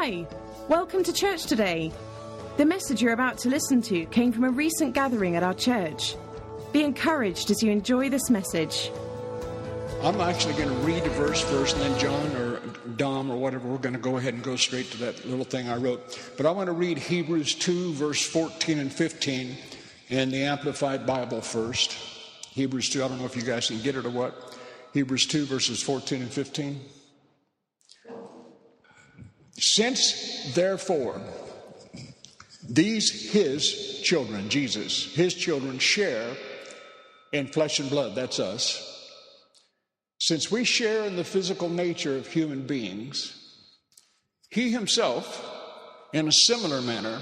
Hi, welcome to church today. The message you're about to listen to came from a recent gathering at our church. Be encouraged as you enjoy this message. I'm actually going to read the verse first, and then John or Dom or whatever, we're going to go ahead and go straight to that little thing I wrote. But I want to read Hebrews 2, verse 14 and 15 in the Amplified Bible first. Hebrews 2, I don't know if you guys can get it or what. Hebrews 2, verses 14 and 15. Since, therefore, these his children, Jesus, his children share in flesh and blood, that's us. Since we share in the physical nature of human beings, he himself, in a similar manner,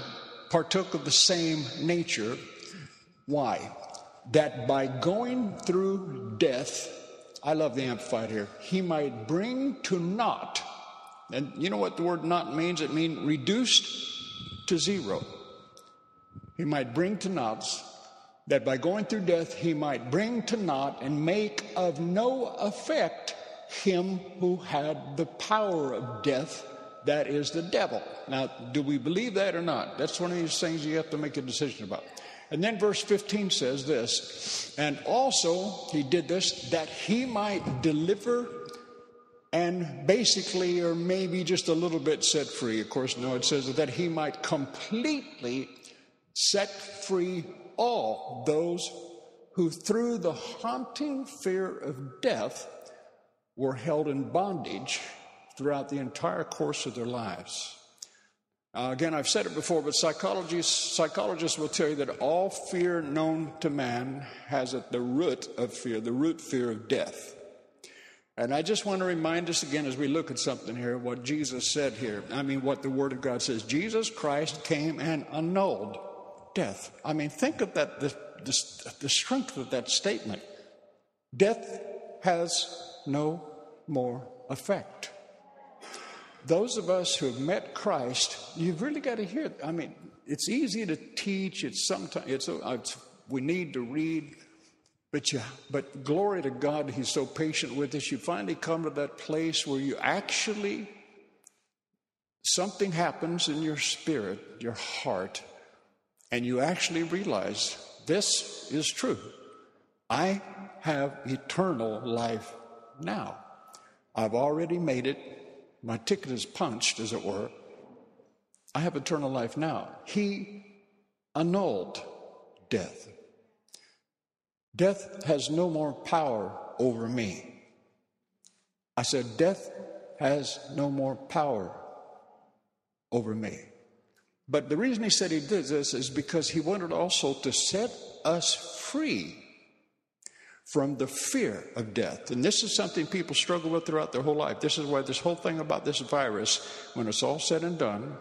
partook of the same nature. Why? That by going through death, I love the Amplified here, he might bring to naught and you know what the word not means? It means reduced to zero. He might bring to naught that by going through death, he might bring to naught and make of no effect him who had the power of death, that is the devil. Now, do we believe that or not? That's one of these things you have to make a decision about. And then verse 15 says this, and also he did this that he might deliver and basically, or maybe just a little bit set free. Of course, no, it says that he might completely set free all those who, through the haunting fear of death, were held in bondage throughout the entire course of their lives. Uh, again, I've said it before, but psychologists, psychologists will tell you that all fear known to man has at the root of fear, the root fear of death. And I just want to remind us again as we look at something here, what Jesus said here. I mean, what the Word of God says. Jesus Christ came and annulled death. I mean, think of that, the, the, the strength of that statement. Death has no more effect. Those of us who have met Christ, you've really got to hear. I mean, it's easy to teach. It's sometimes it's, it's we need to read but, you, but glory to God, He's so patient with us. You finally come to that place where you actually, something happens in your spirit, your heart, and you actually realize this is true. I have eternal life now. I've already made it. My ticket is punched, as it were. I have eternal life now. He annulled death. Death has no more power over me. I said, Death has no more power over me. But the reason he said he did this is because he wanted also to set us free from the fear of death. And this is something people struggle with throughout their whole life. This is why this whole thing about this virus, when it's all said and done,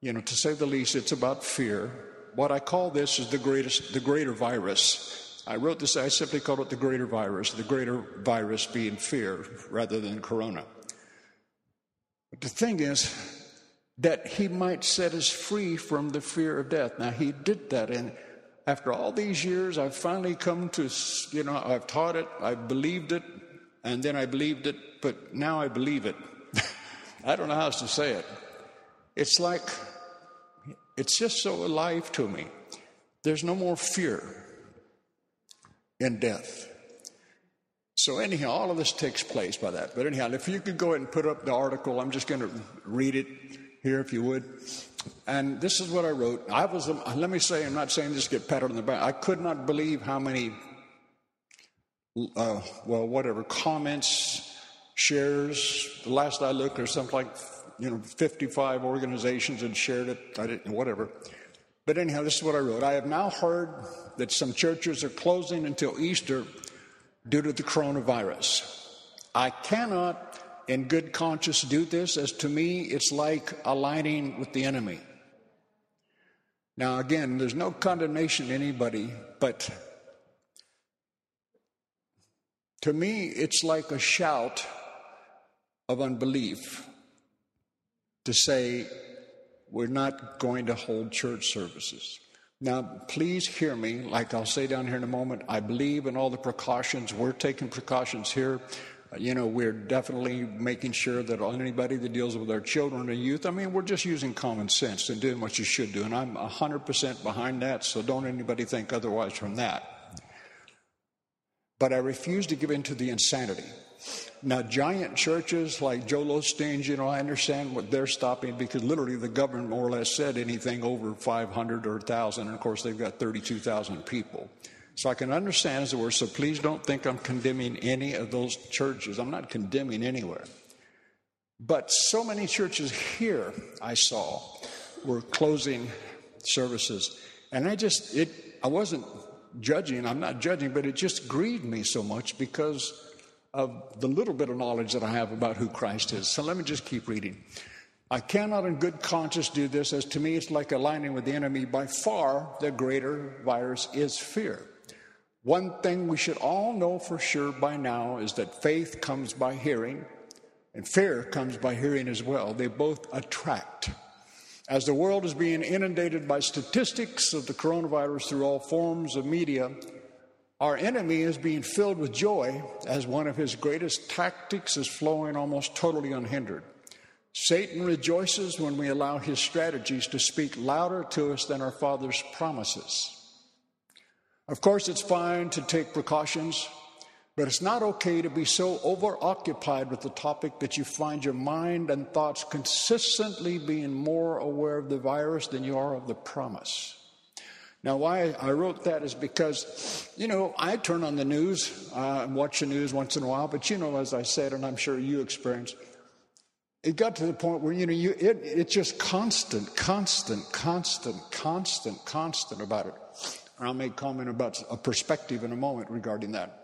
you know, to say the least, it's about fear. What I call this is the greatest, the greater virus. I wrote this, I simply called it the greater virus, the greater virus being fear rather than corona. But the thing is that he might set us free from the fear of death. Now, he did that, and after all these years, I've finally come to, you know, I've taught it, I've believed it, and then I believed it, but now I believe it. I don't know how else to say it. It's like, it's just so alive to me. There's no more fear in death. So, anyhow, all of this takes place by that. But, anyhow, if you could go ahead and put up the article, I'm just going to read it here, if you would. And this is what I wrote. I was, let me say, I'm not saying just get patted on the back. I could not believe how many, uh, well, whatever, comments, shares. The last I looked, there's something like, you know, 55 organizations had shared it. I didn't, whatever. But anyhow, this is what I wrote. I have now heard that some churches are closing until Easter due to the coronavirus. I cannot, in good conscience, do this, as to me, it's like aligning with the enemy. Now, again, there's no condemnation to anybody, but to me, it's like a shout of unbelief to say, we're not going to hold church services. Now, please hear me, like I'll say down here in a moment. I believe in all the precautions. We're taking precautions here. Uh, you know, we're definitely making sure that anybody that deals with our children and youth, I mean, we're just using common sense and doing what you should do. And I'm 100% behind that, so don't anybody think otherwise from that. But I refuse to give in to the insanity. Now, giant churches like Joel Osteen's, you know, I understand what they're stopping because literally the government more or less said anything over 500 or 1,000. And of course, they've got 32,000 people. So I can understand as it were. So please don't think I'm condemning any of those churches. I'm not condemning anywhere. But so many churches here I saw were closing services. And I just, it, I wasn't judging, I'm not judging, but it just grieved me so much because of the little bit of knowledge that I have about who Christ is. So let me just keep reading. I cannot in good conscience do this, as to me it's like aligning with the enemy. By far, the greater virus is fear. One thing we should all know for sure by now is that faith comes by hearing, and fear comes by hearing as well. They both attract. As the world is being inundated by statistics of the coronavirus through all forms of media, our enemy is being filled with joy as one of his greatest tactics is flowing almost totally unhindered. Satan rejoices when we allow his strategies to speak louder to us than our Father's promises. Of course, it's fine to take precautions, but it's not okay to be so overoccupied with the topic that you find your mind and thoughts consistently being more aware of the virus than you are of the promise. Now, why I wrote that is because, you know, I turn on the news uh, and watch the news once in a while, but you know, as I said, and I'm sure you experienced, it got to the point where, you know, you, it, it's just constant, constant, constant, constant, constant about it. And I'll make comment about a perspective in a moment regarding that.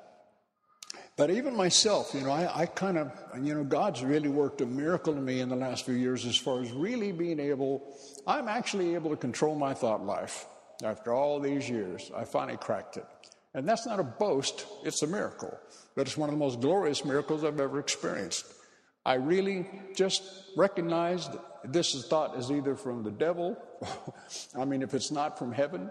But even myself, you know, I, I kind of, you know, God's really worked a miracle in me in the last few years as far as really being able, I'm actually able to control my thought life. After all these years, I finally cracked it. And that's not a boast, it's a miracle. But it's one of the most glorious miracles I've ever experienced. I really just recognized this is thought is either from the devil, I mean, if it's not from heaven,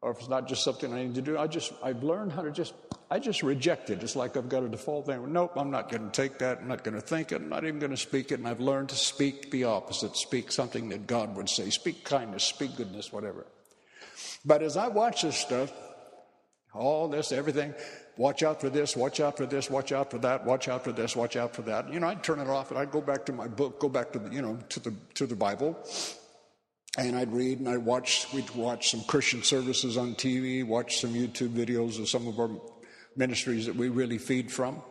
or if it's not just something I need to do, I just I've learned how to just I just reject it. It's like I've got a default thing. Nope, I'm not going to take that. I'm not going to think it. I'm not even going to speak it. And I've learned to speak the opposite. Speak something that God would say. Speak kindness. Speak goodness. Whatever. But as I watch this stuff, all this, everything, watch out for this, watch out for this, watch out for that, watch out for this, watch out for that. You know, I'd turn it off and I'd go back to my book, go back to the, you know, to the to the Bible. And I'd read and I'd watch, we'd watch some Christian services on TV, watch some YouTube videos of some of our ministries that we really feed from.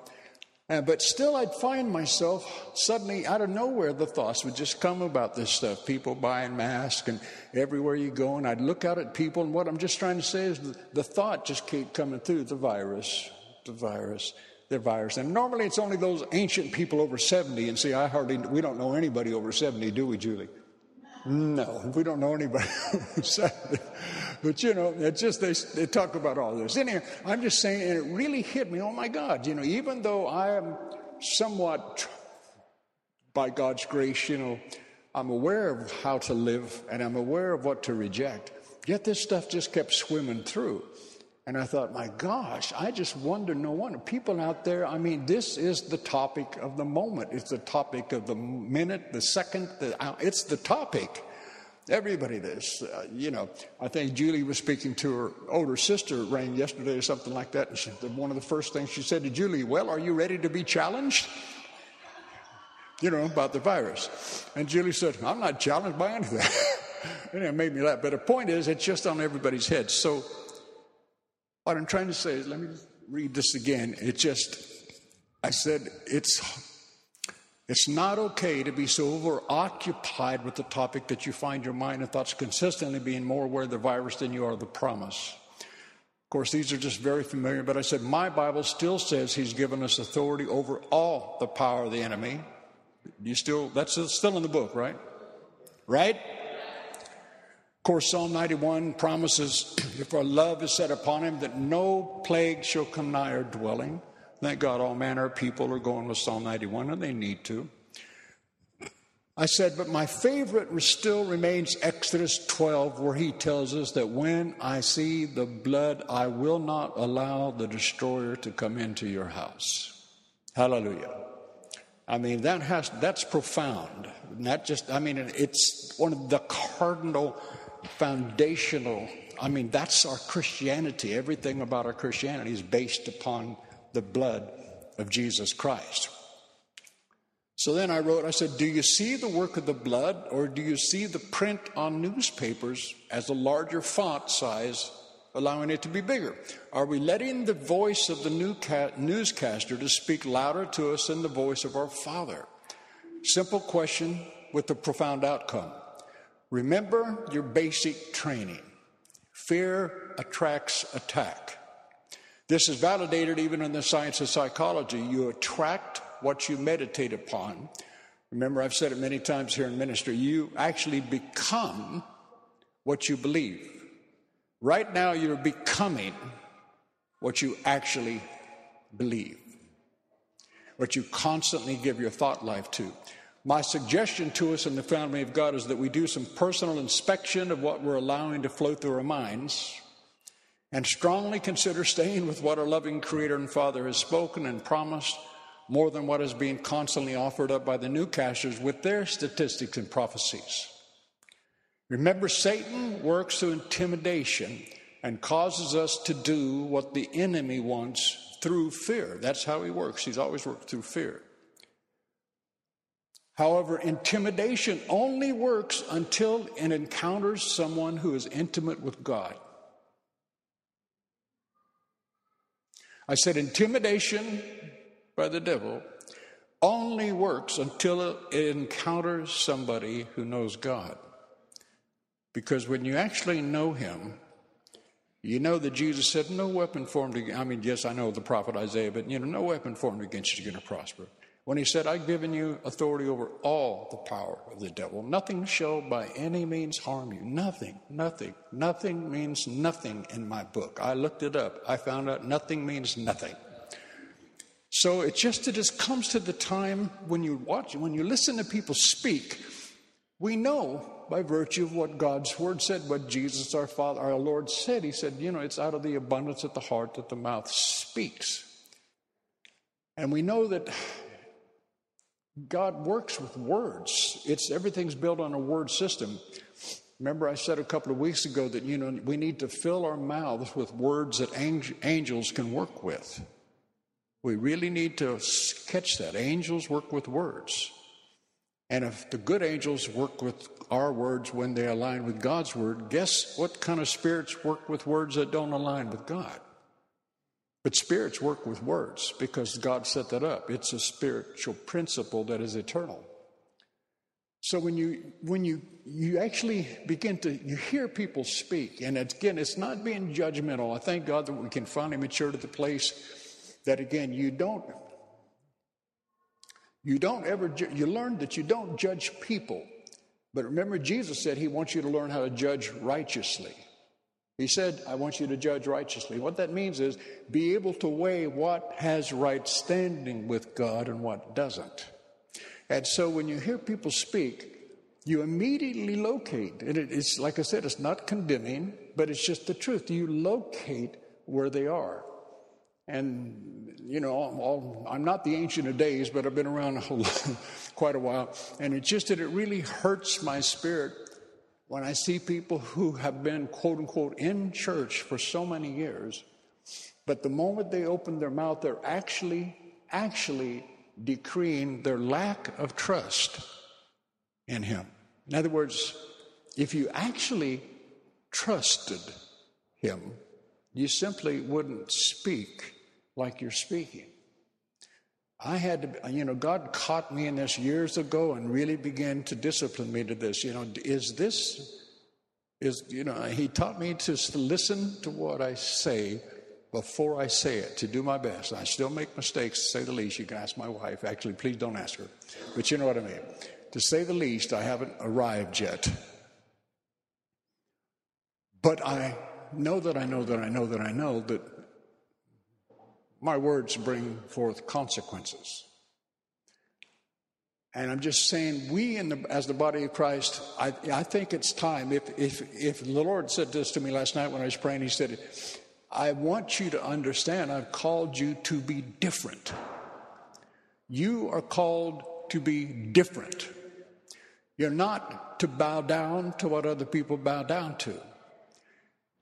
Uh, but still, I'd find myself suddenly out of nowhere, the thoughts would just come about this stuff. People buying masks and everywhere you go. And I'd look out at people, and what I'm just trying to say is the, the thought just keep coming through the virus, the virus, the virus. And normally it's only those ancient people over 70. And see, I hardly, we don't know anybody over 70, do we, Julie? No, we don't know anybody over 70. But you know, it's just they, they talk about all this. Anyway, I'm just saying, and it really hit me. Oh my God, you know, even though I am somewhat, by God's grace, you know, I'm aware of how to live and I'm aware of what to reject. Yet this stuff just kept swimming through. And I thought, my gosh, I just wonder, no wonder. People out there, I mean, this is the topic of the moment. It's the topic of the minute, the second, the. Uh, it's the topic. Everybody does. Uh, you know, I think Julie was speaking to her older sister, Rain, yesterday or something like that. And she, one of the first things she said to Julie, Well, are you ready to be challenged? You know, about the virus. And Julie said, I'm not challenged by anything. and it made me laugh. But the point is, it's just on everybody's head. So, what I'm trying to say is, let me read this again. It just, I said, it's it's not okay to be so overoccupied with the topic that you find your mind and thoughts consistently being more aware of the virus than you are of the promise. Of course, these are just very familiar, but I said, my Bible still says He's given us authority over all the power of the enemy. You still, that's still in the book, right? Right? Of course, Psalm 91 promises if our love is set upon Him, that no plague shall come nigh our dwelling. Thank God all manner of people are going with Psalm 91, and they need to. I said, but my favorite still remains Exodus 12, where he tells us that when I see the blood, I will not allow the destroyer to come into your house. Hallelujah. I mean, that has, that's profound. Not just, I mean, it's one of the cardinal, foundational, I mean, that's our Christianity. Everything about our Christianity is based upon the blood of Jesus Christ. So then I wrote, I said, Do you see the work of the blood, or do you see the print on newspapers as a larger font size, allowing it to be bigger? Are we letting the voice of the newscaster to speak louder to us than the voice of our Father? Simple question with a profound outcome. Remember your basic training. Fear attracts attack. This is validated even in the science of psychology. You attract what you meditate upon. Remember, I've said it many times here in ministry you actually become what you believe. Right now, you're becoming what you actually believe, what you constantly give your thought life to. My suggestion to us in the family of God is that we do some personal inspection of what we're allowing to flow through our minds and strongly consider staying with what our loving Creator and Father has spoken and promised more than what is being constantly offered up by the newcasters with their statistics and prophecies. Remember, Satan works through intimidation and causes us to do what the enemy wants through fear. That's how he works. He's always worked through fear. However, intimidation only works until it encounters someone who is intimate with God. I said intimidation by the devil only works until it encounters somebody who knows God. Because when you actually know Him, you know that Jesus said, No weapon formed against, I mean, yes, I know the prophet Isaiah, but you know, no weapon formed against you is going to prosper. When he said, I've given you authority over all the power of the devil, nothing shall by any means harm you. Nothing, nothing, nothing means nothing in my book. I looked it up. I found out nothing means nothing. So it's just it just comes to the time when you watch, when you listen to people speak, we know by virtue of what God's word said, what Jesus our Father, our Lord said. He said, you know, it's out of the abundance of the heart that the mouth speaks. And we know that God works with words. It's everything's built on a word system. Remember, I said a couple of weeks ago that you know we need to fill our mouths with words that angels can work with. We really need to catch that. Angels work with words. And if the good angels work with our words when they align with God's word, guess what kind of spirits work with words that don't align with God? But spirits work with words because God set that up. It's a spiritual principle that is eternal. So when you when you you actually begin to you hear people speak, and again, it's not being judgmental. I thank God that we can finally mature to the place that again you don't you don't ever you learn that you don't judge people but remember jesus said he wants you to learn how to judge righteously he said i want you to judge righteously. What that means is be able to weigh what has right standing with god and what doesn't. And so when you hear people speak you immediately locate and it's like i said it's not condemning but it's just the truth. You locate where they are. And, you know, I'm not the ancient of days, but I've been around quite a while. And it's just that it really hurts my spirit when I see people who have been, quote unquote, in church for so many years, but the moment they open their mouth, they're actually, actually decreeing their lack of trust in Him. In other words, if you actually trusted Him, you simply wouldn't speak like you're speaking. I had to, you know, God caught me in this years ago and really began to discipline me to this. You know, is this, is, you know, He taught me to listen to what I say before I say it, to do my best. I still make mistakes, to say the least. You can ask my wife. Actually, please don't ask her. But you know what I mean. To say the least, I haven't arrived yet. But I know that I know that I know that I know that my words bring forth consequences. And I'm just saying, we, the, as the body of Christ, I, I think it's time. If, if, if the Lord said this to me last night when I was praying, He said, I want you to understand I've called you to be different. You are called to be different. You're not to bow down to what other people bow down to.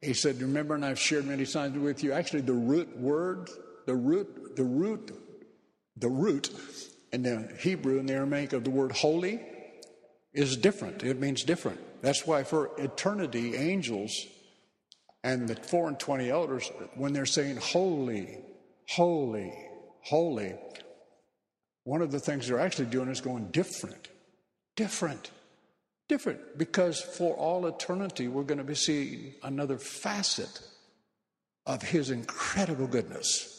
He said, Remember, and I've shared many times with you, actually, the root word, the root, the root, the root in the Hebrew and the Aramaic of the word holy is different. It means different. That's why for eternity, angels and the four and twenty elders, when they're saying holy, holy, holy, one of the things they're actually doing is going different, different, different. Because for all eternity, we're going to be seeing another facet of His incredible goodness.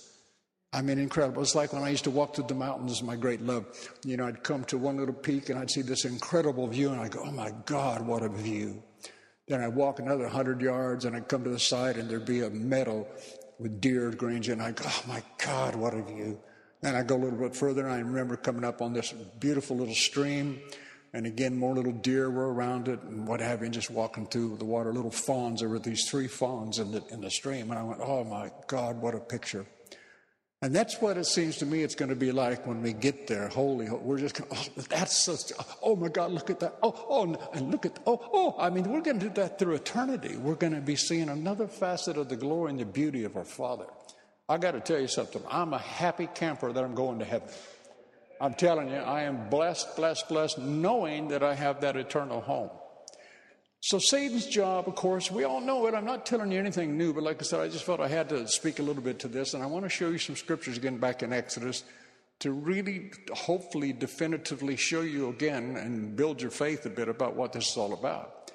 I mean, incredible. It's like when I used to walk through the mountains, my great love. You know, I'd come to one little peak and I'd see this incredible view, and I'd go, oh my God, what a view. Then I'd walk another 100 yards and I'd come to the side and there'd be a meadow with deer grazing, and I'd go, oh my God, what a view. Then I go a little bit further, and I remember coming up on this beautiful little stream, and again, more little deer were around it, and what have you, and just walking through the water. Little fawns. There were these three fawns in the in the stream, and I went, "Oh my God, what a picture!" And that's what it seems to me it's going to be like when we get there. Holy, we're just going, oh, that's such, oh my God, look at that. Oh, oh, and look at, oh, oh. I mean, we're going to do that through eternity. We're going to be seeing another facet of the glory and the beauty of our Father. I got to tell you something. I'm a happy camper that I'm going to heaven. I'm telling you, I am blessed, blessed, blessed, knowing that I have that eternal home. So, Satan's job, of course, we all know it. I'm not telling you anything new, but like I said, I just felt I had to speak a little bit to this. And I want to show you some scriptures again back in Exodus to really, hopefully, definitively show you again and build your faith a bit about what this is all about.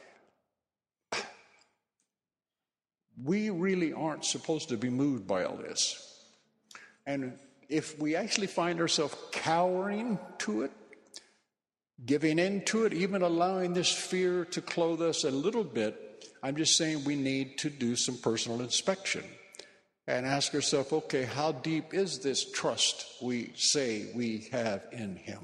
we really aren't supposed to be moved by all this. And if we actually find ourselves cowering to it, giving in to it, even allowing this fear to clothe us a little bit, I'm just saying we need to do some personal inspection and ask ourselves okay, how deep is this trust we say we have in Him?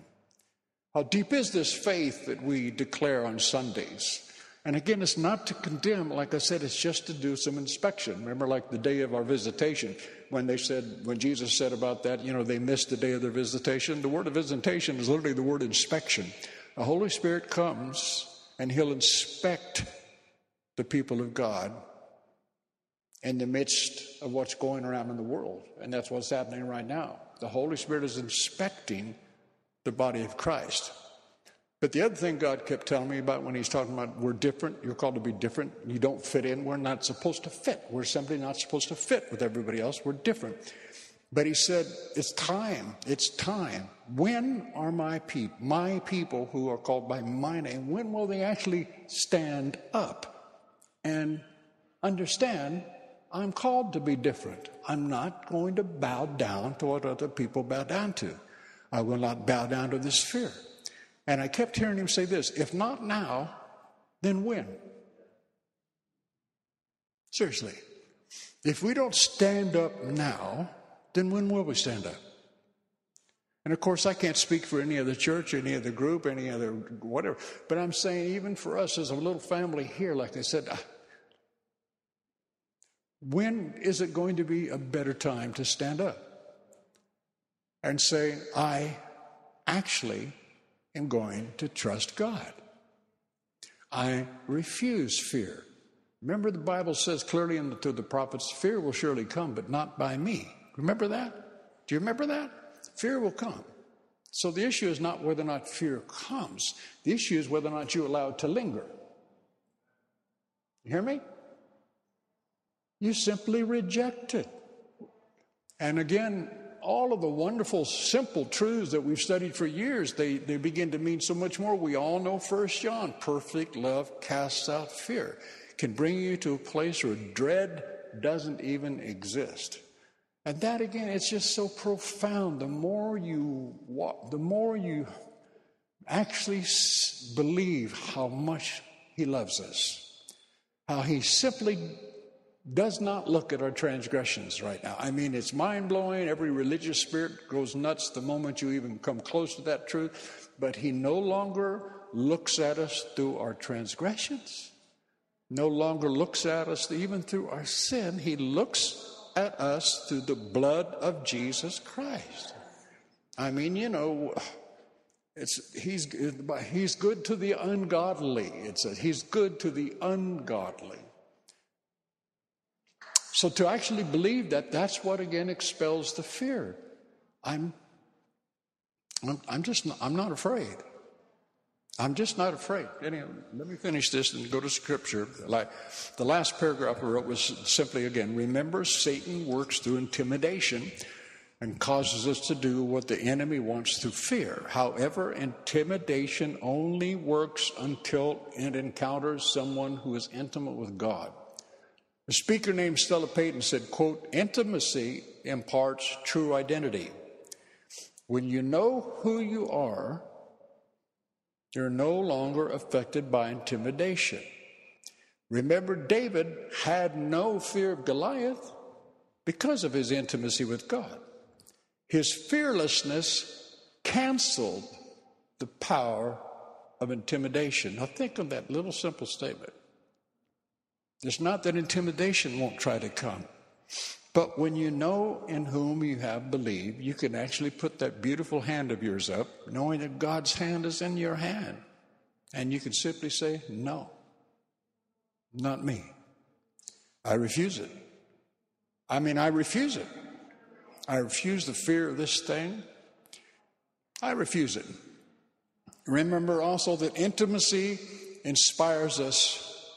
How deep is this faith that we declare on Sundays? And again, it's not to condemn, like I said, it's just to do some inspection. Remember, like the day of our visitation, when they said, when Jesus said about that, you know, they missed the day of their visitation. The word of visitation is literally the word inspection. The Holy Spirit comes and He'll inspect the people of God in the midst of what's going around in the world. And that's what's happening right now. The Holy Spirit is inspecting the body of Christ. But the other thing God kept telling me about when He's talking about we're different, you're called to be different, you don't fit in, we're not supposed to fit. We're simply not supposed to fit with everybody else, we're different. But He said, it's time, it's time. When are my people, my people who are called by my name, when will they actually stand up and understand I'm called to be different? I'm not going to bow down to what other people bow down to. I will not bow down to this fear. And I kept hearing him say this if not now, then when? Seriously. If we don't stand up now, then when will we stand up? And of course, I can't speak for any other church, any other group, any other whatever, but I'm saying even for us as a little family here, like I said, uh, when is it going to be a better time to stand up and say, I actually am going to trust God. I refuse fear. Remember, the Bible says clearly in the, to the prophets, fear will surely come, but not by me. Remember that? Do you remember that? Fear will come. So the issue is not whether or not fear comes, the issue is whether or not you allow it to linger. You hear me? You simply reject it. And again, all of the wonderful, simple truths that we've studied for years, they, they begin to mean so much more. We all know First John, perfect love casts out fear, can bring you to a place where dread doesn't even exist. And that again, it's just so profound. The more you walk, the more you actually believe how much He loves us, how He simply does not look at our transgressions right now. I mean, it's mind blowing. Every religious spirit goes nuts the moment you even come close to that truth. But he no longer looks at us through our transgressions, no longer looks at us even through our sin. He looks at us through the blood of Jesus Christ. I mean, you know, it's, he's, he's good to the ungodly. It's he's good to the ungodly. So to actually believe that, that's what again expels the fear. I'm, I'm, I'm just, not, I'm not afraid. I'm just not afraid. Anyway, let me finish this and go to scripture. Like the last paragraph I wrote was simply again, remember Satan works through intimidation and causes us to do what the enemy wants through fear. However, intimidation only works until it encounters someone who is intimate with God. A speaker named Stella Payton said, quote, intimacy imparts true identity. When you know who you are, you're no longer affected by intimidation. Remember, David had no fear of Goliath because of his intimacy with God. His fearlessness canceled the power of intimidation. Now, think of that little simple statement. It's not that intimidation won't try to come, but when you know in whom you have believed, you can actually put that beautiful hand of yours up, knowing that God's hand is in your hand. And you can simply say, No, not me. I refuse it. I mean, I refuse it. I refuse the fear of this thing. I refuse it. Remember also that intimacy inspires us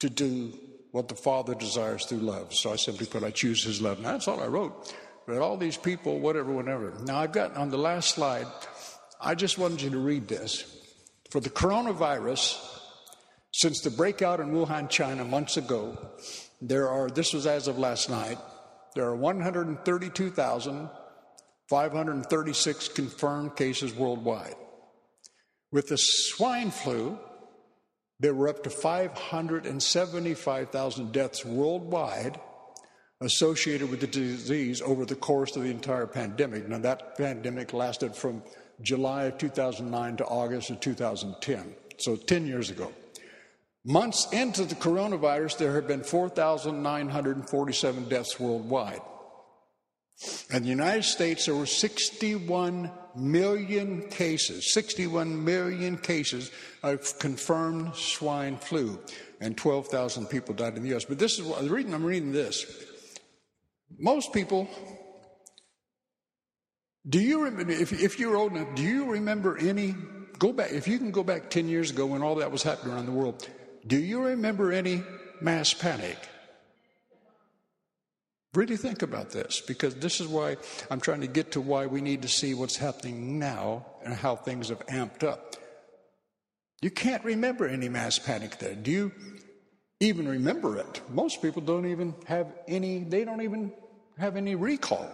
to do what the Father desires through love. So I simply put, I choose His love. And that's all I wrote. But all these people, whatever, whatever. Now I've got on the last slide, I just wanted you to read this. For the coronavirus, since the breakout in Wuhan, China, months ago, there are, this was as of last night, there are 132,536 confirmed cases worldwide. With the swine flu, there were up to 575,000 deaths worldwide associated with the disease over the course of the entire pandemic. Now, that pandemic lasted from July of 2009 to August of 2010, so 10 years ago. Months into the coronavirus, there have been 4,947 deaths worldwide. In the United States, there were 61 million cases, 61 million cases of confirmed swine flu, and 12,000 people died in the U.S. But this is what, the reason I'm reading this. Most people, do you remember, if, if you're old enough, do you remember any, go back, if you can go back 10 years ago when all that was happening around the world, do you remember any mass panic? Really think about this because this is why I'm trying to get to why we need to see what's happening now and how things have amped up. You can't remember any mass panic there. Do you even remember it? Most people don't even have any, they don't even have any recall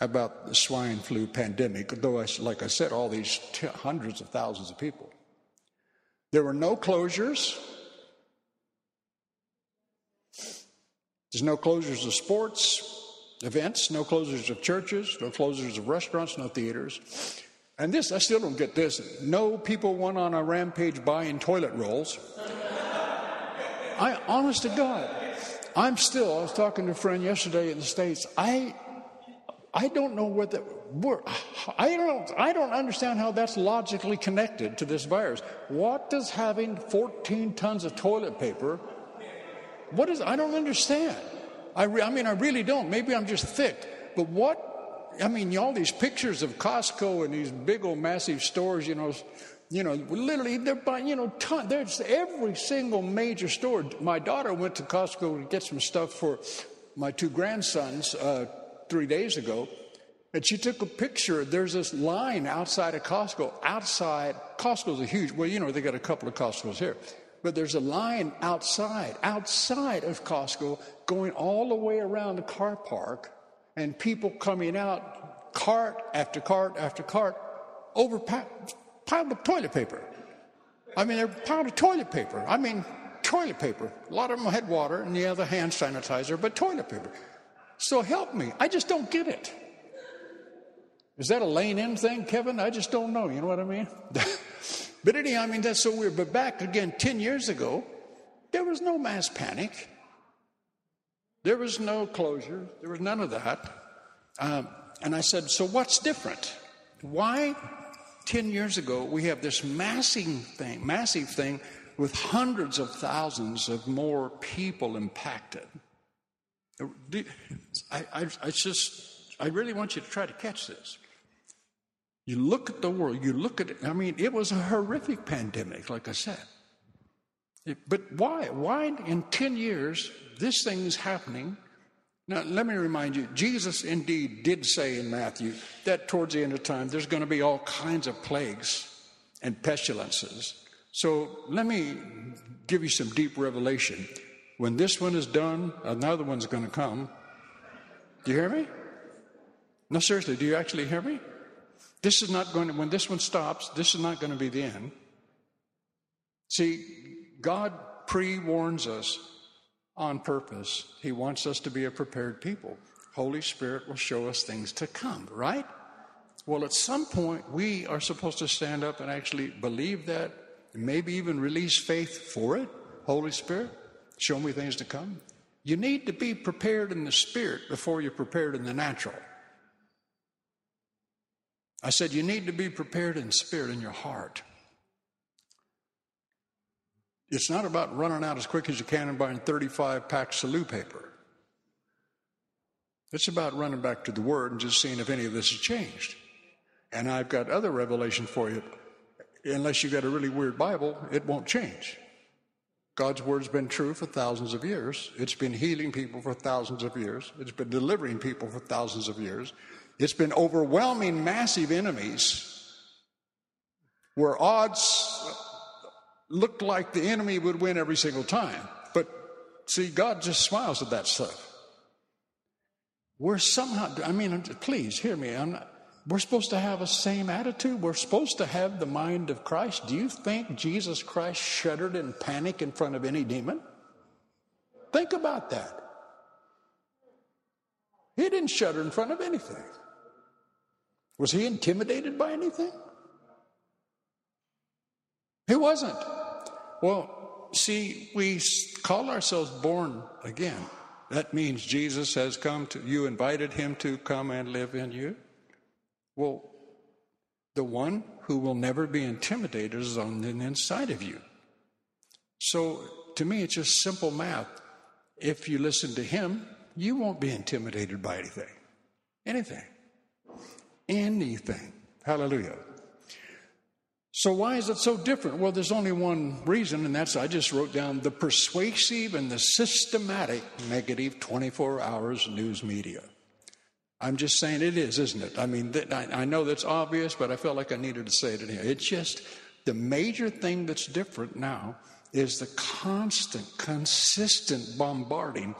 about the swine flu pandemic, though, I, like I said, all these t- hundreds of thousands of people. There were no closures. There's no closures of sports events, no closures of churches, no closures of restaurants, no theaters. And this, I still don't get this. No people went on a rampage buying toilet rolls. I, honest to God, I'm still, I was talking to a friend yesterday in the States. I, I don't know what that, I don't, I don't understand how that's logically connected to this virus. What does having 14 tons of toilet paper what is, I don't understand. I, re, I mean, I really don't. Maybe I'm just thick. But what, I mean, all these pictures of Costco and these big old massive stores, you know, you know, literally they're buying, you know, ton, there's every single major store. My daughter went to Costco to get some stuff for my two grandsons uh, three days ago. And she took a picture. There's this line outside of Costco. Outside, Costco's a huge, well, you know, they got a couple of Costco's here but there's a line outside, outside of Costco, going all the way around the car park, and people coming out, cart after cart after cart, over piled of toilet paper. I mean, they're piled of toilet paper. I mean, toilet paper. A lot of them had water, and the other hand sanitizer, but toilet paper. So help me. I just don't get it. Is that a lane in thing, Kevin? I just don't know. You know what I mean? But anyhow, I mean, that's so weird. But back again 10 years ago, there was no mass panic. There was no closure. There was none of that. Um, and I said, So what's different? Why 10 years ago we have this massive thing, massive thing with hundreds of thousands of more people impacted? I, I, I just, I really want you to try to catch this. You look at the world, you look at it, I mean, it was a horrific pandemic, like I said. It, but why? Why in 10 years this thing is happening? Now, let me remind you, Jesus indeed did say in Matthew that towards the end of time there's going to be all kinds of plagues and pestilences. So let me give you some deep revelation. When this one is done, another one's going to come. Do you hear me? No, seriously, do you actually hear me? This is not going to, when this one stops, this is not going to be the end. See, God pre warns us on purpose. He wants us to be a prepared people. Holy Spirit will show us things to come, right? Well, at some point, we are supposed to stand up and actually believe that, and maybe even release faith for it. Holy Spirit, show me things to come. You need to be prepared in the spirit before you're prepared in the natural. I said, you need to be prepared in spirit in your heart. It's not about running out as quick as you can and buying 35 packs of loo paper. It's about running back to the Word and just seeing if any of this has changed. And I've got other revelation for you. Unless you've got a really weird Bible, it won't change. God's Word's been true for thousands of years. It's been healing people for thousands of years. It's been delivering people for thousands of years. It's been overwhelming massive enemies where odds looked like the enemy would win every single time. But see, God just smiles at that stuff. We're somehow, I mean, please hear me. Not, we're supposed to have a same attitude. We're supposed to have the mind of Christ. Do you think Jesus Christ shuddered in panic in front of any demon? Think about that. He didn't shudder in front of anything. Was he intimidated by anything? He wasn't. Well, see, we call ourselves born again. That means Jesus has come to you, invited him to come and live in you. Well, the one who will never be intimidated is on the inside of you. So to me, it's just simple math. If you listen to him, you won't be intimidated by anything. Anything. Anything. Hallelujah. So, why is it so different? Well, there's only one reason, and that's I just wrote down the persuasive and the systematic negative 24 hours news media. I'm just saying it is, isn't it? I mean, I know that's obvious, but I felt like I needed to say it in here. It's just the major thing that's different now is the constant, consistent bombarding,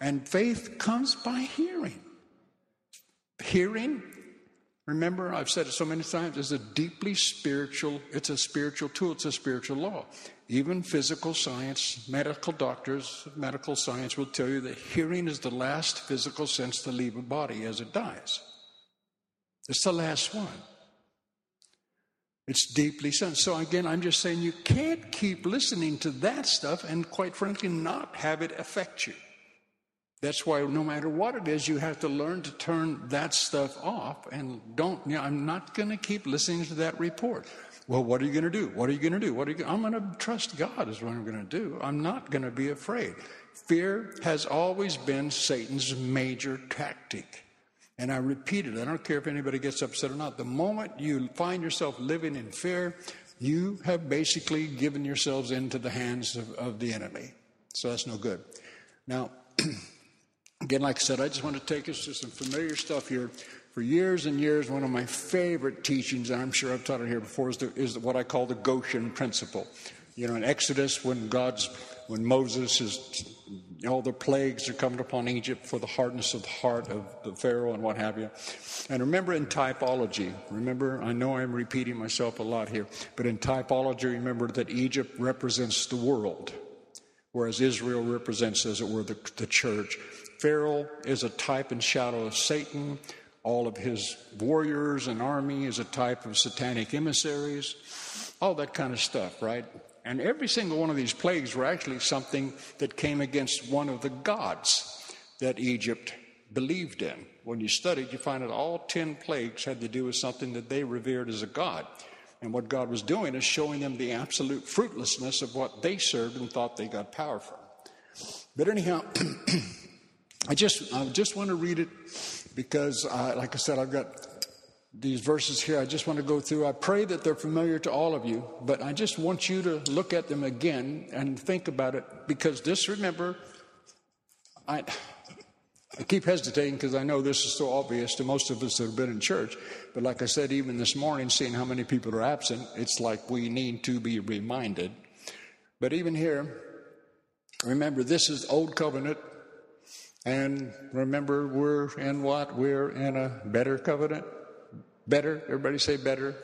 and faith comes by hearing. Hearing Remember, I've said it so many times, it's a deeply spiritual, it's a spiritual tool, it's a spiritual law. Even physical science, medical doctors, medical science will tell you that hearing is the last physical sense to leave a body as it dies. It's the last one. It's deeply sensed. So again, I'm just saying you can't keep listening to that stuff and quite frankly not have it affect you. That's why no matter what it is, you have to learn to turn that stuff off and don't, you know, I'm not going to keep listening to that report. Well, what are you going to do? What are you going to do? What are you I'm going to trust God is what I'm going to do. I'm not going to be afraid. Fear has always been Satan's major tactic. And I repeat it. I don't care if anybody gets upset or not. The moment you find yourself living in fear, you have basically given yourselves into the hands of, of the enemy. So that's no good. Now, Again, like I said, I just want to take us to some familiar stuff here. For years and years, one of my favorite teachings, and I'm sure I've taught it here before, is, the, is what I call the Goshen principle. You know, in Exodus, when God's, when Moses is, all the plagues are coming upon Egypt for the hardness of the heart of the Pharaoh and what have you. And remember in typology, remember, I know I'm repeating myself a lot here, but in typology, remember that Egypt represents the world, whereas Israel represents, as it were, the, the church. Pharaoh is a type and shadow of Satan. All of his warriors and army is a type of satanic emissaries. All that kind of stuff, right? And every single one of these plagues were actually something that came against one of the gods that Egypt believed in. When you studied, you find that all 10 plagues had to do with something that they revered as a God. And what God was doing is showing them the absolute fruitlessness of what they served and thought they got power from. But anyhow, I just I just want to read it because, like I said, I've got these verses here. I just want to go through. I pray that they're familiar to all of you, but I just want you to look at them again and think about it because this, remember, I. I keep hesitating because I know this is so obvious to most of us that have been in church. But like I said, even this morning, seeing how many people are absent, it's like we need to be reminded. But even here, remember, this is Old Covenant. And remember, we're in what? We're in a better covenant. Better. Everybody say better.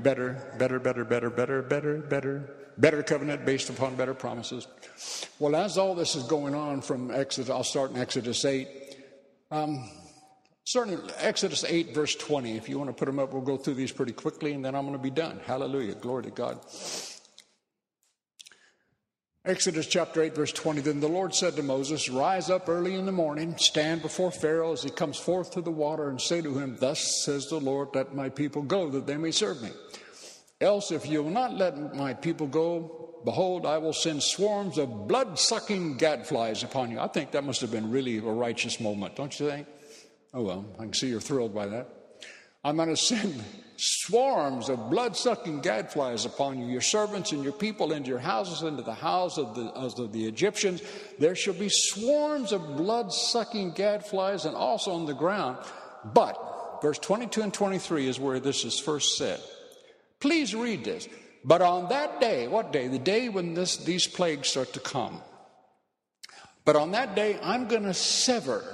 Better, better, better, better, better, better, better, better covenant based upon better promises. Well, as all this is going on from Exodus, I'll start in Exodus 8. Um, starting Exodus 8, verse 20. If you want to put them up, we'll go through these pretty quickly and then I'm going to be done. Hallelujah. Glory to God. Exodus chapter 8, verse 20. Then the Lord said to Moses, Rise up early in the morning, stand before Pharaoh as he comes forth to the water, and say to him, Thus says the Lord, Let my people go, that they may serve me. Else, if you will not let my people go, behold, I will send swarms of blood sucking gadflies upon you. I think that must have been really a righteous moment, don't you think? Oh, well, I can see you're thrilled by that. I'm going to send swarms of blood sucking gadflies upon you, your servants and your people, into your houses, into the house of the, of the Egyptians. There shall be swarms of blood sucking gadflies and also on the ground. But, verse 22 and 23 is where this is first said. Please read this. But on that day, what day? The day when this, these plagues start to come. But on that day, I'm going to sever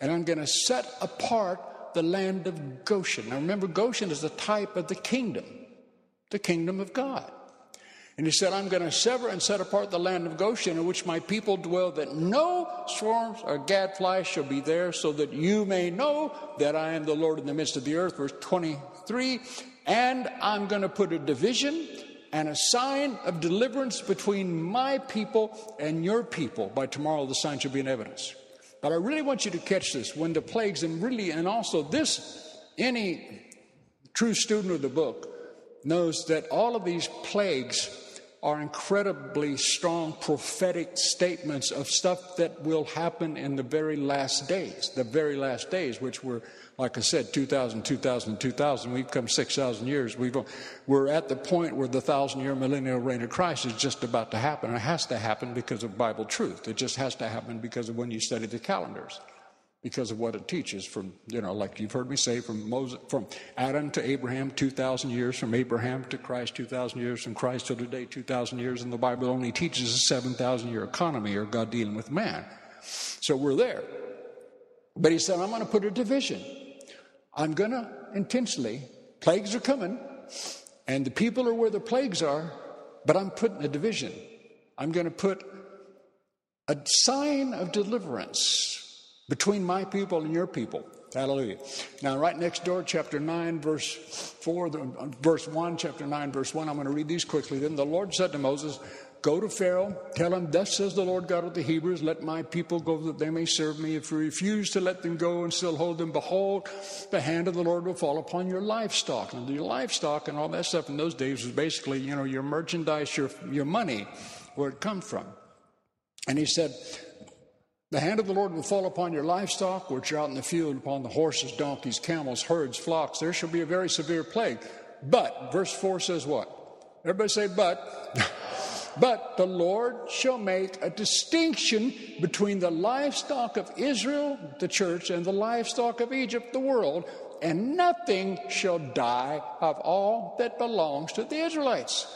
and I'm going to set apart the land of Goshen. Now remember, Goshen is a type of the kingdom, the kingdom of God. And he said, I'm going to sever and set apart the land of Goshen in which my people dwell, that no swarms or gadflies shall be there, so that you may know that I am the Lord in the midst of the earth. Verse 23 And I'm going to put a division and a sign of deliverance between my people and your people. By tomorrow, the sign shall be in evidence. But I really want you to catch this when the plagues, and really, and also this, any true student of the book knows that all of these plagues are incredibly strong prophetic statements of stuff that will happen in the very last days, the very last days, which were like I said, 2000, 2000, 2000. We've come 6,000 years. We've, we're at the point where the thousand year millennial reign of Christ is just about to happen. It has to happen because of Bible truth. It just has to happen because of when you study the calendars, because of what it teaches from, you know, like you've heard me say, from Moses, from Adam to Abraham, 2,000 years, from Abraham to Christ, 2,000 years, from Christ to today, 2,000 years. And the Bible only teaches a 7,000 year economy or God dealing with man. So we're there. But he said, I'm going to put a division. I'm going to intentionally, plagues are coming, and the people are where the plagues are, but I'm putting a division. I'm going to put a sign of deliverance between my people and your people. Hallelujah. Now, right next door, chapter 9, verse 4, uh, verse 1, chapter 9, verse 1, I'm going to read these quickly. Then the Lord said to Moses, Go to Pharaoh, tell him, Thus says the Lord God of the Hebrews, let my people go that they may serve me. If you refuse to let them go and still hold them, behold, the hand of the Lord will fall upon your livestock. And your livestock and all that stuff in those days was basically, you know, your merchandise, your, your money, where it come from. And he said, the hand of the Lord will fall upon your livestock, which are out in the field, upon the horses, donkeys, camels, herds, flocks. There shall be a very severe plague. But, verse 4 says what? Everybody say, but. But the Lord shall make a distinction between the livestock of Israel, the church, and the livestock of Egypt, the world, and nothing shall die of all that belongs to the Israelites.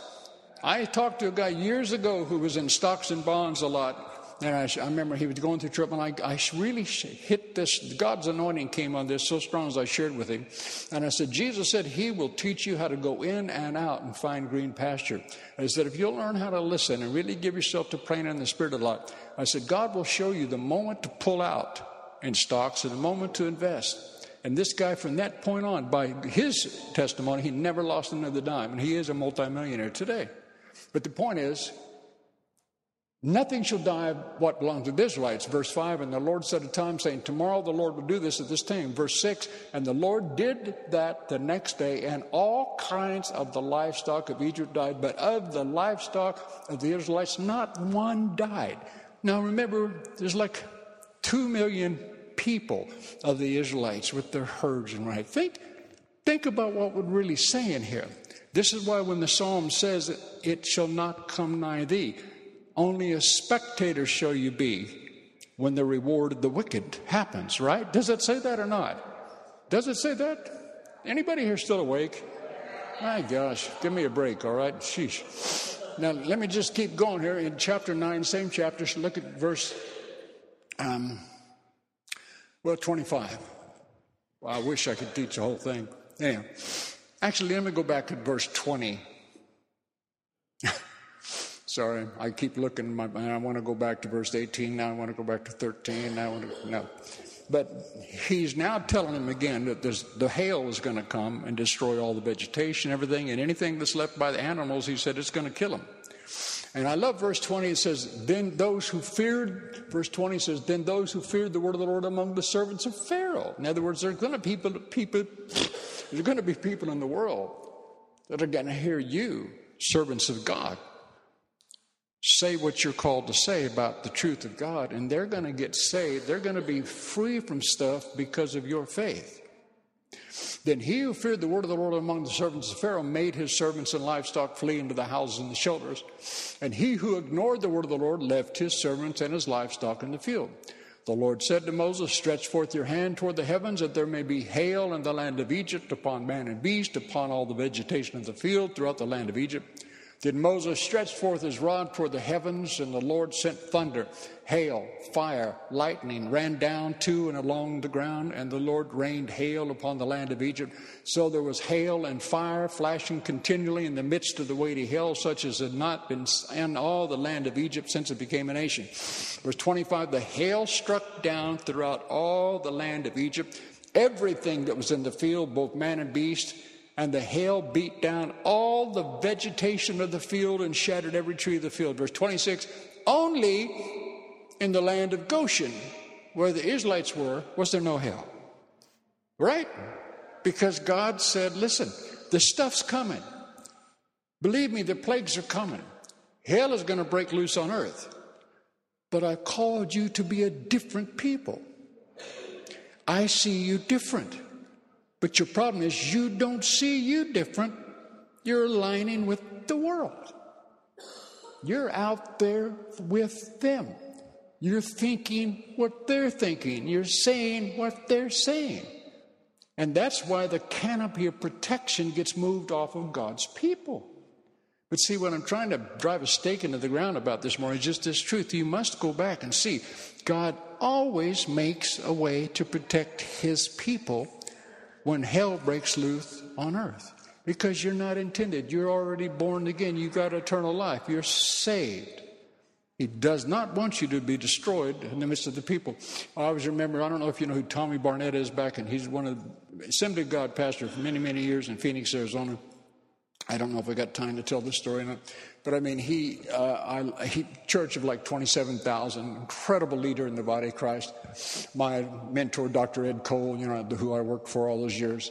I talked to a guy years ago who was in stocks and bonds a lot, and I, I, remember he was going through trouble, and I, I, really hit this. God's anointing came on this so strong as I shared with him. And I said, Jesus said he will teach you how to go in and out and find green pasture. I said, if you'll learn how to listen and really give yourself to praying in the Spirit a lot, I said, God will show you the moment to pull out in stocks and the moment to invest. And this guy, from that point on, by his testimony, he never lost another dime. And he is a multimillionaire today. But the point is, Nothing shall die of what belongs to the Israelites. Verse 5, and the Lord set a time saying, Tomorrow the Lord will do this at this time. Verse 6, and the Lord did that the next day, and all kinds of the livestock of Egypt died, but of the livestock of the Israelites, not one died. Now remember, there's like two million people of the Israelites with their herds and right. Think, think about what we're really saying here. This is why when the psalm says, It shall not come nigh thee. Only a spectator shall you be when the reward of the wicked happens, right? Does it say that or not? Does it say that? Anybody here still awake? My gosh, give me a break, all right? Sheesh. Now, let me just keep going here in chapter 9, same chapter. So look at verse, um, well, 25. Well, I wish I could teach the whole thing. Anyhow, actually, let me go back to verse 20. Sorry, I keep looking. My, I want to go back to verse 18. Now I want to go back to 13. Now I want to no. But he's now telling him again that the hail is going to come and destroy all the vegetation, everything, and anything that's left by the animals. He said it's going to kill them. And I love verse 20. It says, Then those who feared, verse 20 says, Then those who feared the word of the Lord among the servants of Pharaoh. In other words, there's going to people, people, there's going to be people in the world that are going to hear you, servants of God, say what you're called to say about the truth of God, and they're going to get saved. They're going to be free from stuff because of your faith. Then he who feared the word of the Lord among the servants of Pharaoh made his servants and livestock flee into the houses and the shelters. And he who ignored the word of the Lord left his servants and his livestock in the field. The Lord said to Moses, Stretch forth your hand toward the heavens, that there may be hail in the land of Egypt upon man and beast, upon all the vegetation of the field throughout the land of Egypt. Then Moses stretched forth his rod toward the heavens, and the Lord sent thunder, hail, fire, lightning ran down to and along the ground, and the Lord rained hail upon the land of Egypt. So there was hail and fire flashing continually in the midst of the weighty hail, such as had not been in all the land of Egypt since it became a nation. Verse 25 The hail struck down throughout all the land of Egypt, everything that was in the field, both man and beast and the hail beat down all the vegetation of the field and shattered every tree of the field. Verse 26 Only in the land of Goshen, where the Israelites were, was there no hail. Right? Because God said, Listen, the stuff's coming. Believe me, the plagues are coming. Hell is going to break loose on earth. But I called you to be a different people. I see you different. But your problem is you don't see you different. You're aligning with the world. You're out there with them. You're thinking what they're thinking. You're saying what they're saying. And that's why the canopy of protection gets moved off of God's people. But see, what I'm trying to drive a stake into the ground about this morning is just this truth. You must go back and see God always makes a way to protect his people when hell breaks loose on earth because you're not intended. You're already born again. You've got eternal life. You're saved. He does not want you to be destroyed in the midst of the people. I always remember, I don't know if you know who Tommy Barnett is back, and he's one of the Assembly of God pastor for many, many years in Phoenix, Arizona. I don't know if I got time to tell this story or not, but I mean, he, uh, I, he church of like 27,000, incredible leader in the body of Christ. My mentor, Dr. Ed Cole, you know, who I worked for all those years.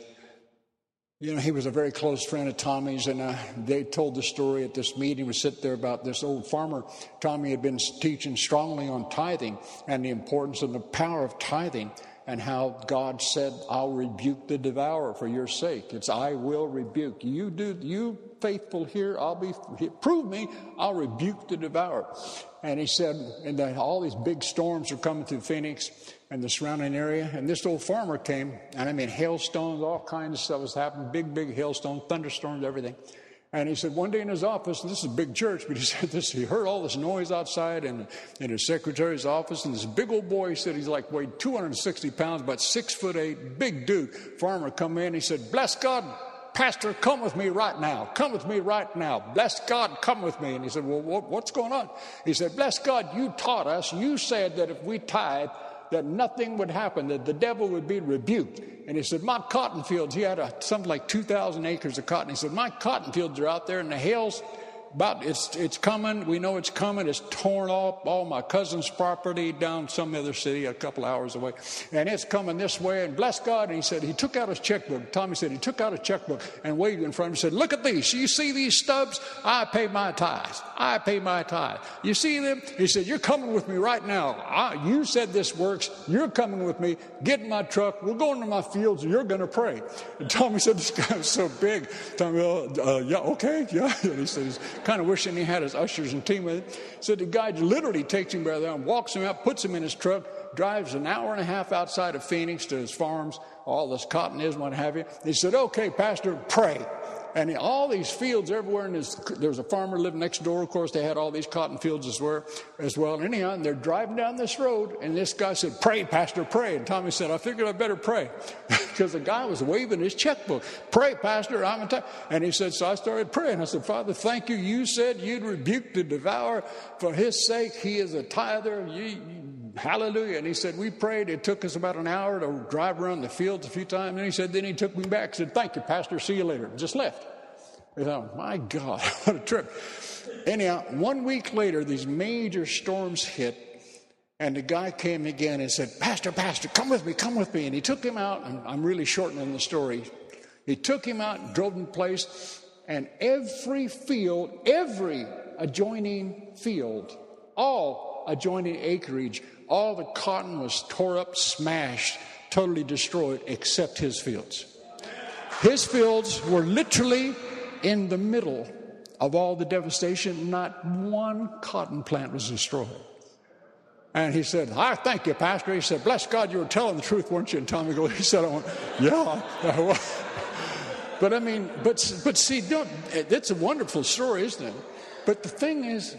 You know, he was a very close friend of Tommy's, and uh, they told the story at this meeting. We sit there about this old farmer. Tommy had been teaching strongly on tithing and the importance and the power of tithing and how God said, I'll rebuke the devourer for your sake. It's I will rebuke. You do, you faithful here, I'll be, prove me, I'll rebuke the devourer. And he said, and that all these big storms are coming through Phoenix and the surrounding area. And this old farmer came, and I mean, hailstones, all kinds of stuff was happening, big, big hailstones, thunderstorms, everything. And he said one day in his office, and this is a big church, but he said this, he heard all this noise outside in, in his secretary's office, and this big old boy, he said he's like weighed 260 pounds, about six foot eight, big dude, farmer come in, he said, bless God, Pastor, come with me right now. Come with me right now. Bless God, come with me. And he said, Well, what's going on? He said, Bless God, you taught us, you said that if we tithe, that nothing would happen, that the devil would be rebuked. And he said, My cotton fields, he had a, something like 2,000 acres of cotton. He said, My cotton fields are out there and the hail's about it's it's coming. We know it's coming. It's torn off all my cousin's property down some other city, a couple hours away, and it's coming this way. And bless God. And he said he took out his checkbook. Tommy said he took out a checkbook and waved in front of him. Said, "Look at these. You see these stubs? I pay my tithes. I pay my tithe. You see them?" He said, "You're coming with me right now. I, you said this works. You're coming with me. Get in my truck. We're going to my fields. You're going to pray." And Tommy said, "This guy's so big." Tommy, uh, uh, yeah, okay, yeah. And he said kind of wishing he had his ushers and team with him. So the guy literally takes him by the arm, walks him out, puts him in his truck, drives an hour and a half outside of Phoenix to his farms, all this cotton is, what have you. He said, Okay, Pastor, pray. And all these fields everywhere, and there was a farmer living next door. Of course, they had all these cotton fields as well. As well. And anyhow, and they're driving down this road, and this guy said, "Pray, Pastor, pray." And Tommy said, "I figured I better pray," because the guy was waving his checkbook. "Pray, Pastor, I'm a." And he said, "So I started praying." I said, "Father, thank you. You said you'd rebuke the devourer for his sake. He is a tither. You, you, hallelujah." And he said, "We prayed. It took us about an hour to drive around the fields a few times." And he said, "Then he took me back. Said, thank you, Pastor. See you later." Just left. I thought, my God, what a trip. Anyhow, one week later, these major storms hit, and the guy came again and said, Pastor, Pastor, come with me, come with me. And he took him out, and I'm really shortening the story. He took him out and drove him place, and every field, every adjoining field, all adjoining acreage, all the cotton was tore up, smashed, totally destroyed, except his fields. His fields were literally in the middle of all the devastation, not one cotton plant was destroyed. And he said, I thank you, Pastor. He said, Bless God, you were telling the truth, weren't you? And Tommy goes, He said, I went, Yeah. But I mean, but, but see, don't, it's a wonderful story, isn't it? But the thing is,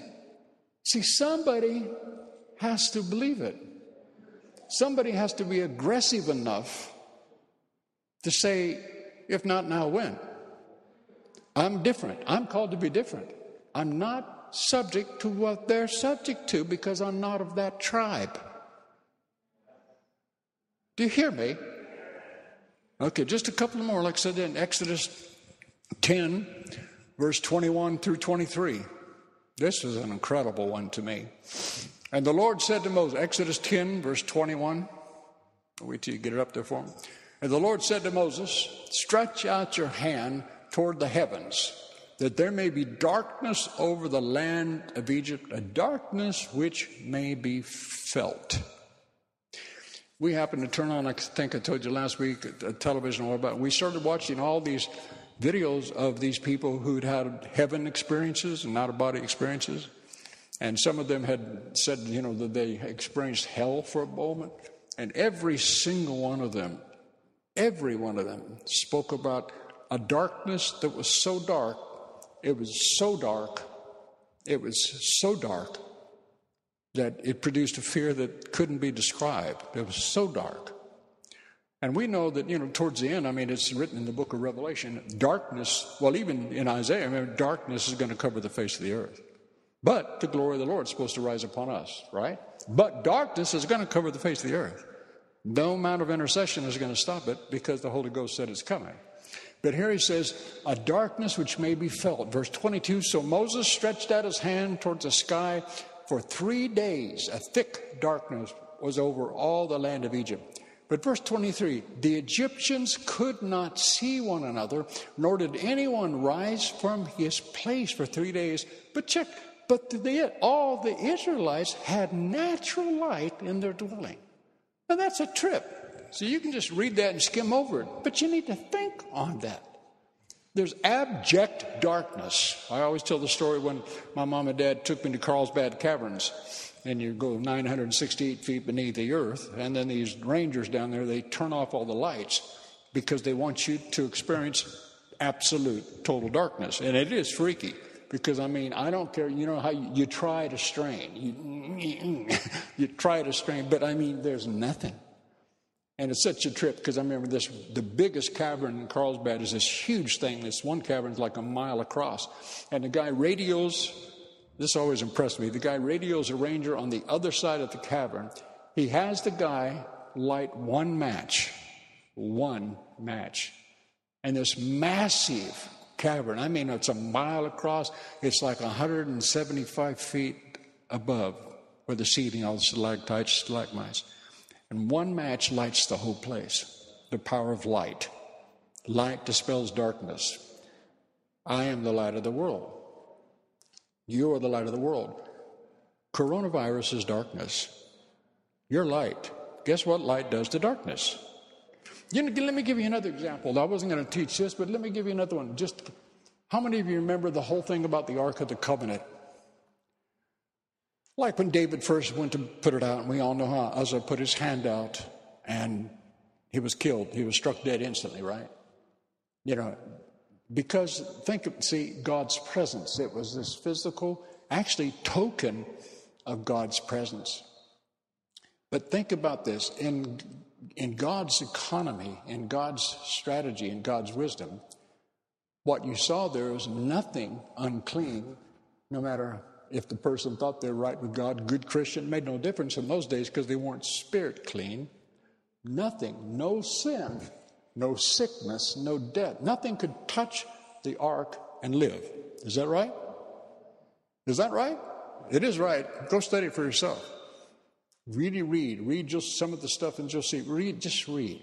see, somebody has to believe it. Somebody has to be aggressive enough to say, if not now, when? I'm different. I'm called to be different. I'm not subject to what they're subject to because I'm not of that tribe. Do you hear me? Okay, just a couple more, like I said in Exodus 10, verse 21 through 23. This is an incredible one to me. And the Lord said to Moses, Exodus 10, verse 21. I'll wait till you get it up there for me. And the Lord said to Moses, Stretch out your hand toward the heavens, that there may be darkness over the land of Egypt, a darkness which may be felt. We happened to turn on, I think I told you last week, a television all about. We started watching all these videos of these people who'd had heaven experiences and out of body experiences. And some of them had said, you know, that they experienced hell for a moment. And every single one of them, every one of them spoke about a darkness that was so dark, it was so dark, it was so dark that it produced a fear that couldn't be described. It was so dark. And we know that, you know, towards the end, I mean, it's written in the book of Revelation, darkness, well, even in Isaiah, I mean, darkness is going to cover the face of the earth. But the glory of the Lord is supposed to rise upon us, right? But darkness is going to cover the face of the earth. No amount of intercession is going to stop it because the Holy Ghost said it's coming. But here he says, a darkness which may be felt. Verse 22 So Moses stretched out his hand towards the sky. For three days, a thick darkness was over all the land of Egypt. But verse 23 the Egyptians could not see one another, nor did anyone rise from his place for three days. But check, but the, all the Israelites had natural light in their dwelling. Now that's a trip. So you can just read that and skim over it, but you need to think on that. There's abject darkness. I always tell the story when my mom and dad took me to Carlsbad Caverns, and you go 968 feet beneath the earth, and then these rangers down there, they turn off all the lights because they want you to experience absolute total darkness. And it is freaky because I mean, I don't care. You know how you, you try to strain, you, you try to strain, but I mean, there's nothing. And it's such a trip because I remember this the biggest cavern in Carlsbad is this huge thing. This one cavern is like a mile across. And the guy radios, this always impressed me. The guy radios a ranger on the other side of the cavern. He has the guy light one match, one match. And this massive cavern. I mean, it's a mile across. It's like 175 feet above where the seating, all the stalactites, stalagmites. And one match lights the whole place the power of light. Light dispels darkness. I am the light of the world. You are the light of the world. Coronavirus is darkness. You're light. Guess what light does to darkness? You know, let me give you another example. I wasn't going to teach this, but let me give you another one. Just how many of you remember the whole thing about the Ark of the Covenant? Like when David first went to put it out, and we all know how Uzzah put his hand out and he was killed. He was struck dead instantly, right? You know, because think, see, God's presence. It was this physical, actually, token of God's presence. But think about this in, in God's economy, in God's strategy, in God's wisdom, what you saw there is nothing unclean, no matter if the person thought they're right with God, good Christian, made no difference in those days because they weren't spirit clean. Nothing, no sin, no sickness, no death. Nothing could touch the ark and live. Is that right? Is that right? It is right. Go study it for yourself. Really read. Read just some of the stuff and just see. Read, just read.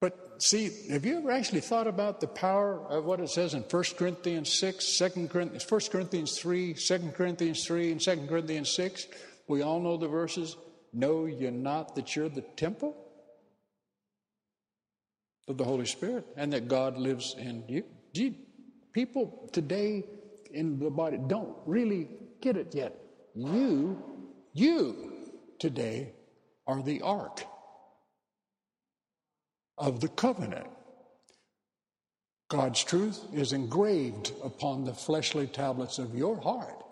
But see, have you ever actually thought about the power of what it says in 1 Corinthians 6, 2 Corinthians, 1 Corinthians 3, 2 Corinthians 3, and 2 Corinthians 6? We all know the verses. Know you not that you're the temple of the Holy Spirit and that God lives in you? you people today in the body don't really get it yet. You, you today are the ark of the covenant. God's truth is engraved upon the fleshly tablets of your heart.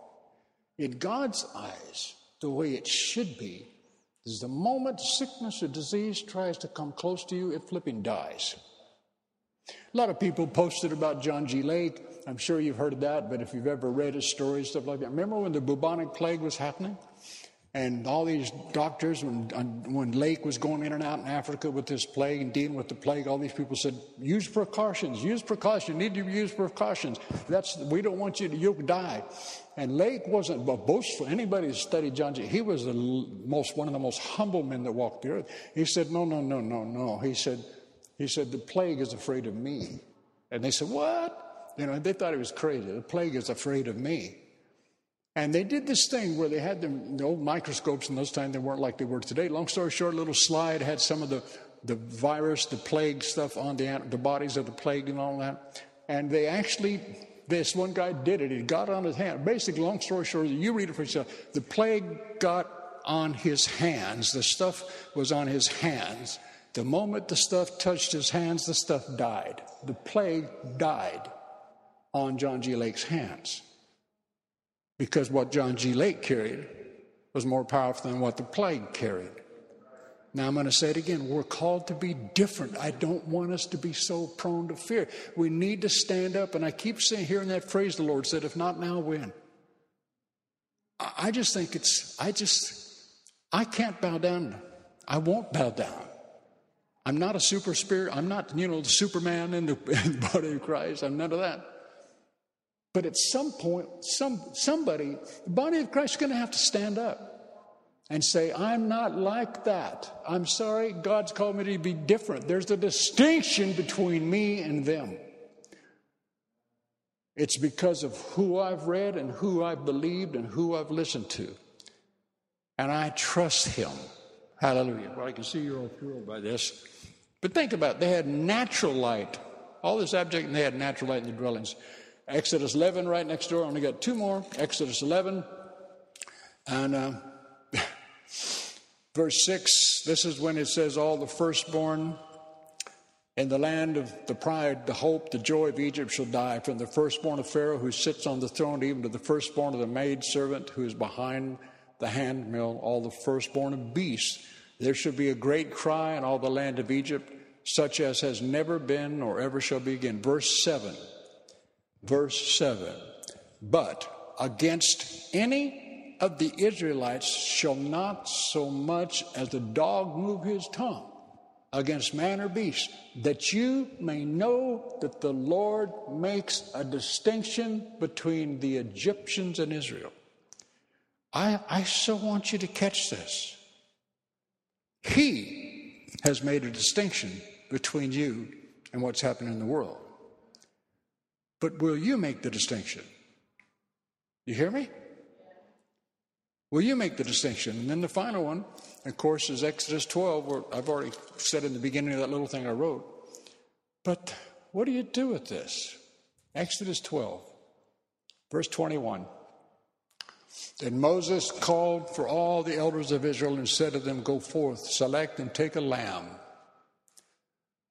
In God's eyes, the way it should be is the moment sickness or disease tries to come close to you, it flipping dies. A lot of people posted about John G. Lake. I'm sure you've heard of that, but if you've ever read his story, stuff like that. Remember when the bubonic plague was happening? And all these doctors, when, uh, when Lake was going in and out in Africa with this plague and dealing with the plague, all these people said, use precautions, use precautions, you need to use precautions. That's, we don't want you to, you'll die. And Lake wasn't boastful. Anybody who studied John G., he was the most, one of the most humble men that walked the earth. He said, no, no, no, no, no. He said, he said, the plague is afraid of me. And they said, what? You know, they thought he was crazy. The plague is afraid of me. And they did this thing where they had them, the old microscopes in those times, they weren't like they were today. Long story short, little slide had some of the, the virus, the plague stuff on the, the bodies of the plague and all that. And they actually, this one guy did it. He got on his hand. Basically, long story short, you read it for yourself. The plague got on his hands. The stuff was on his hands. The moment the stuff touched his hands, the stuff died. The plague died on John G. Lake's hands because what John G. Lake carried was more powerful than what the plague carried. Now I'm going to say it again. We're called to be different. I don't want us to be so prone to fear. We need to stand up. And I keep saying, hearing that phrase the Lord said, if not now, when? I just think it's, I just, I can't bow down. I won't bow down. I'm not a super spirit. I'm not, you know, the Superman in the, in the body of Christ. I'm none of that. But at some point, some, somebody, the body of Christ is going to have to stand up and say, I'm not like that. I'm sorry, God's called me to be different. There's a distinction between me and them. It's because of who I've read and who I've believed and who I've listened to. And I trust Him. Hallelujah. Well, I can see you're all thrilled by this. But think about it. They had natural light. All this abject, and they had natural light in the dwellings. Exodus 11 right next door. I only got two more. Exodus 11 and uh, verse 6. This is when it says, All the firstborn in the land of the pride, the hope, the joy of Egypt shall die, from the firstborn of Pharaoh who sits on the throne, even to the firstborn of the maid servant who is behind the handmill, all the firstborn of beasts. There shall be a great cry in all the land of Egypt, such as has never been or ever shall be again. Verse 7 verse 7 But against any of the Israelites shall not so much as a dog move his tongue. against man or beast, that you may know that the Lord makes a distinction between the Egyptians and Israel. I, I so want you to catch this. He has made a distinction between you and what's happening in the world. But will you make the distinction? You hear me? Will you make the distinction? And then the final one, of course, is Exodus 12, where I've already said in the beginning of that little thing I wrote. But what do you do with this? Exodus 12, verse 21. Then Moses called for all the elders of Israel and said to them, Go forth, select and take a lamb.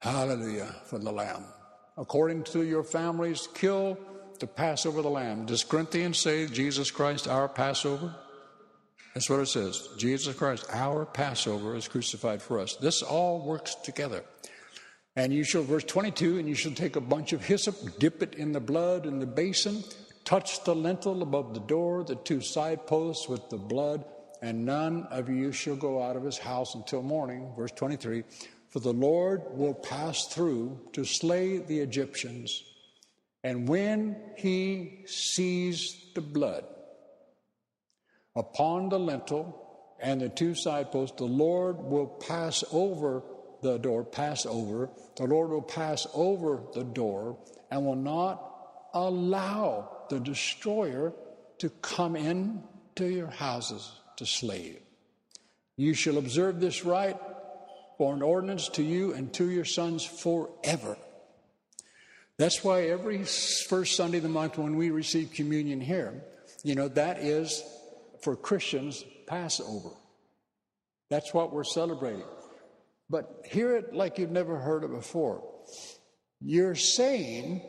Hallelujah for the lamb. According to your families, kill the Passover the lamb. Does Corinthians say Jesus Christ, our Passover? That's what it says. Jesus Christ, our Passover, is crucified for us. This all works together. And you shall, verse 22, and you shall take a bunch of hyssop, dip it in the blood in the basin, touch the lintel above the door, the two side posts with the blood, and none of you shall go out of his house until morning. Verse 23 For the Lord will pass through to slay the Egyptians, and when he sees the blood, upon the lintel and the two side posts, the Lord will pass over the door, pass over. The Lord will pass over the door and will not allow the destroyer to come in to your houses to slay you. You shall observe this rite for an ordinance to you and to your sons forever. That's why every first Sunday of the month when we receive communion here, you know, that is for Christians, Passover. That's what we're celebrating. But hear it like you've never heard it before. You're saying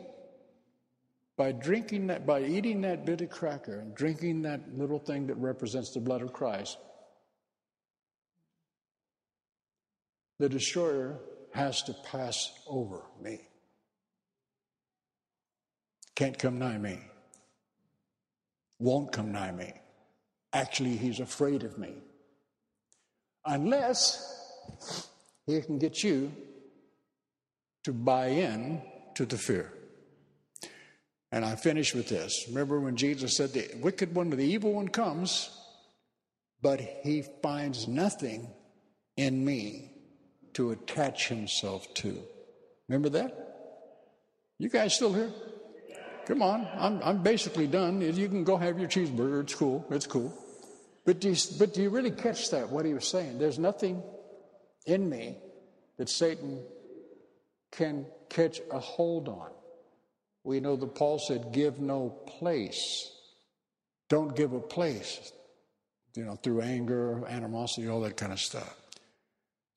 by drinking that, by eating that bit of cracker and drinking that little thing that represents the blood of Christ, the destroyer has to pass over me. Can't come nigh me. Won't come nigh me. Actually, he's afraid of me. Unless he can get you to buy in to the fear. And I finish with this. Remember when Jesus said, The wicked one, the evil one comes, but he finds nothing in me to attach himself to. Remember that? You guys still here? Come on, I'm, I'm basically done. You can go have your cheeseburger. It's cool. It's cool. But do, you, but do you really catch that, what he was saying? There's nothing in me that Satan can catch a hold on. We know that Paul said, give no place. Don't give a place, you know, through anger, animosity, all that kind of stuff.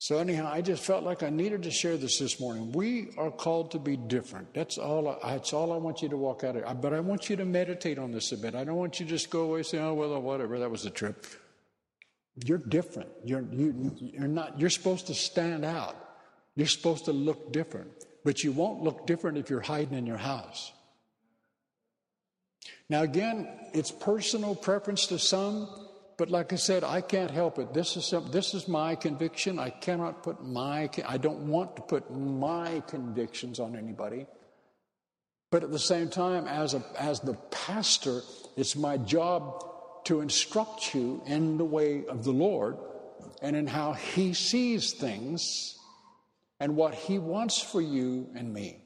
So, anyhow, I just felt like I needed to share this this morning. We are called to be different. That's all. I, that's all I want you to walk out of. But I want you to meditate on this a bit. I don't want you to just go away and say, "Oh well, whatever. That was a trip." You're different. You're you, you're not. You're supposed to stand out. You're supposed to look different. But you won't look different if you're hiding in your house. Now, again, it's personal preference to some. But like I said, I can't help it. This is some, this is my conviction. I cannot put my I don't want to put my convictions on anybody. But at the same time, as a as the pastor, it's my job to instruct you in the way of the Lord and in how He sees things and what He wants for you and me.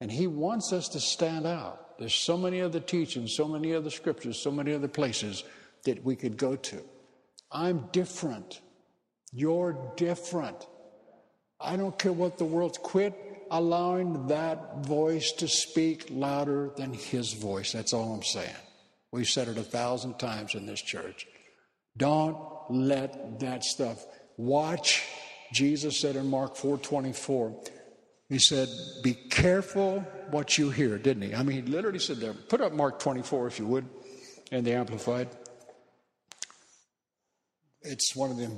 And He wants us to stand out. There's so many other teachings, so many other scriptures, so many other places that we could go to. I'm different. You're different. I don't care what the world's quit allowing that voice to speak louder than his voice. That's all I'm saying. We've said it a thousand times in this church. Don't let that stuff. Watch. Jesus said in Mark 4:24, he said, "Be careful what you hear," didn't he? I mean, he literally said there. Put up Mark 24 if you would, in the Amplified. It's one of the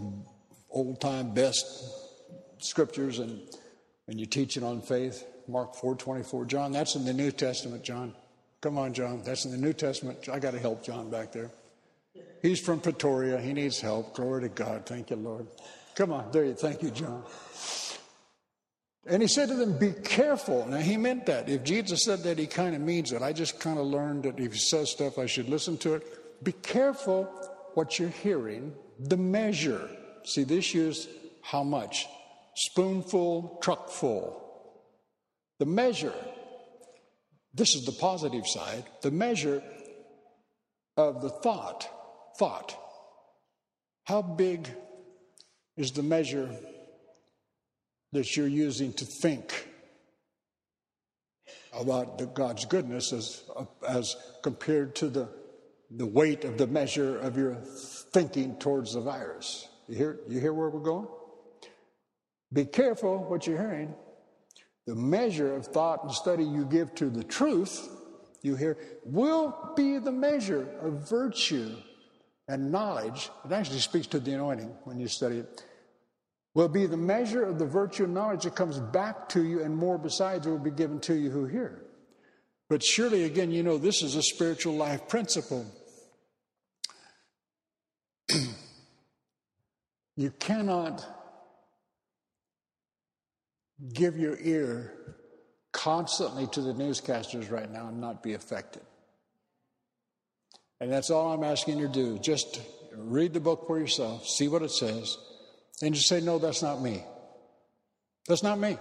old time best scriptures, and when you teach it on faith, Mark 4:24. John, that's in the New Testament, John. Come on, John. That's in the New Testament. I got to help John back there. He's from Pretoria. He needs help. Glory to God. Thank you, Lord. Come on. There you Thank you, John. And he said to them, Be careful. Now, he meant that. If Jesus said that, he kind of means it. I just kind of learned that if he says stuff, I should listen to it. Be careful what you're hearing, the measure. See, this used how much? Spoonful, truckful. The measure. This is the positive side. The measure of the thought. Thought. How big is the measure that you're using to think about the, God's goodness as, as compared to the, the weight of the measure of your thinking towards the virus. You hear, you hear where we're going? Be careful what you're hearing. The measure of thought and study you give to the truth, you hear, will be the measure of virtue and knowledge. It actually speaks to the anointing when you study it will be the measure of the virtue and knowledge that comes back to you, and more besides will be given to you who hear. But surely, again, you know, this is a spiritual life principle. you cannot give your ear constantly to the newscasters right now and not be affected. And that's all I'm asking you to do. Just read the book for yourself, see what it says, and just say, no, that's not me. That's not me.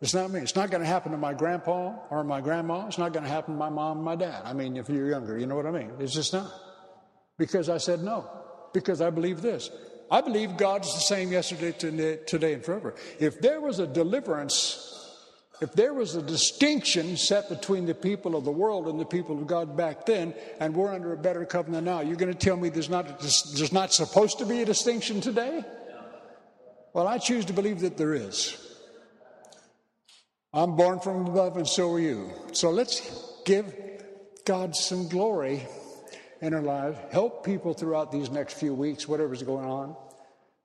It's not me. It's not going to happen to my grandpa or my grandma. It's not going to happen to my mom and my dad. I mean, if you're younger, you know what I mean. It's just not. Because I said no. Because I believe this. I believe God's the same yesterday, today, and forever. If there was a deliverance, if there was a distinction set between the people of the world and the people of God back then, and we're under a better covenant now, you're going to tell me there's not, there's not supposed to be a distinction today? Well, I choose to believe that there is. I'm born from above, and so are you. So let's give God some glory in our lives, help people throughout these next few weeks, whatever's going on.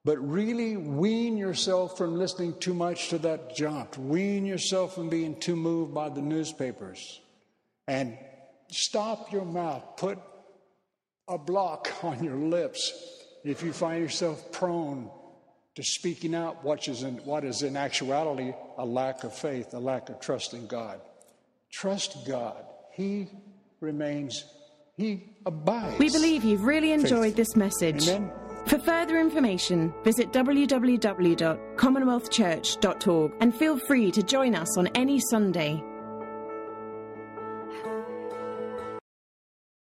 But really wean yourself from listening too much to that junk. Wean yourself from being too moved by the newspapers. And stop your mouth. Put a block on your lips if you find yourself prone to speaking out what is in, what is in actuality a lack of faith, a lack of trust in God. Trust God. He remains, He abides. We believe you've really enjoyed this message. Amen. For further information, visit www.commonwealthchurch.org and feel free to join us on any Sunday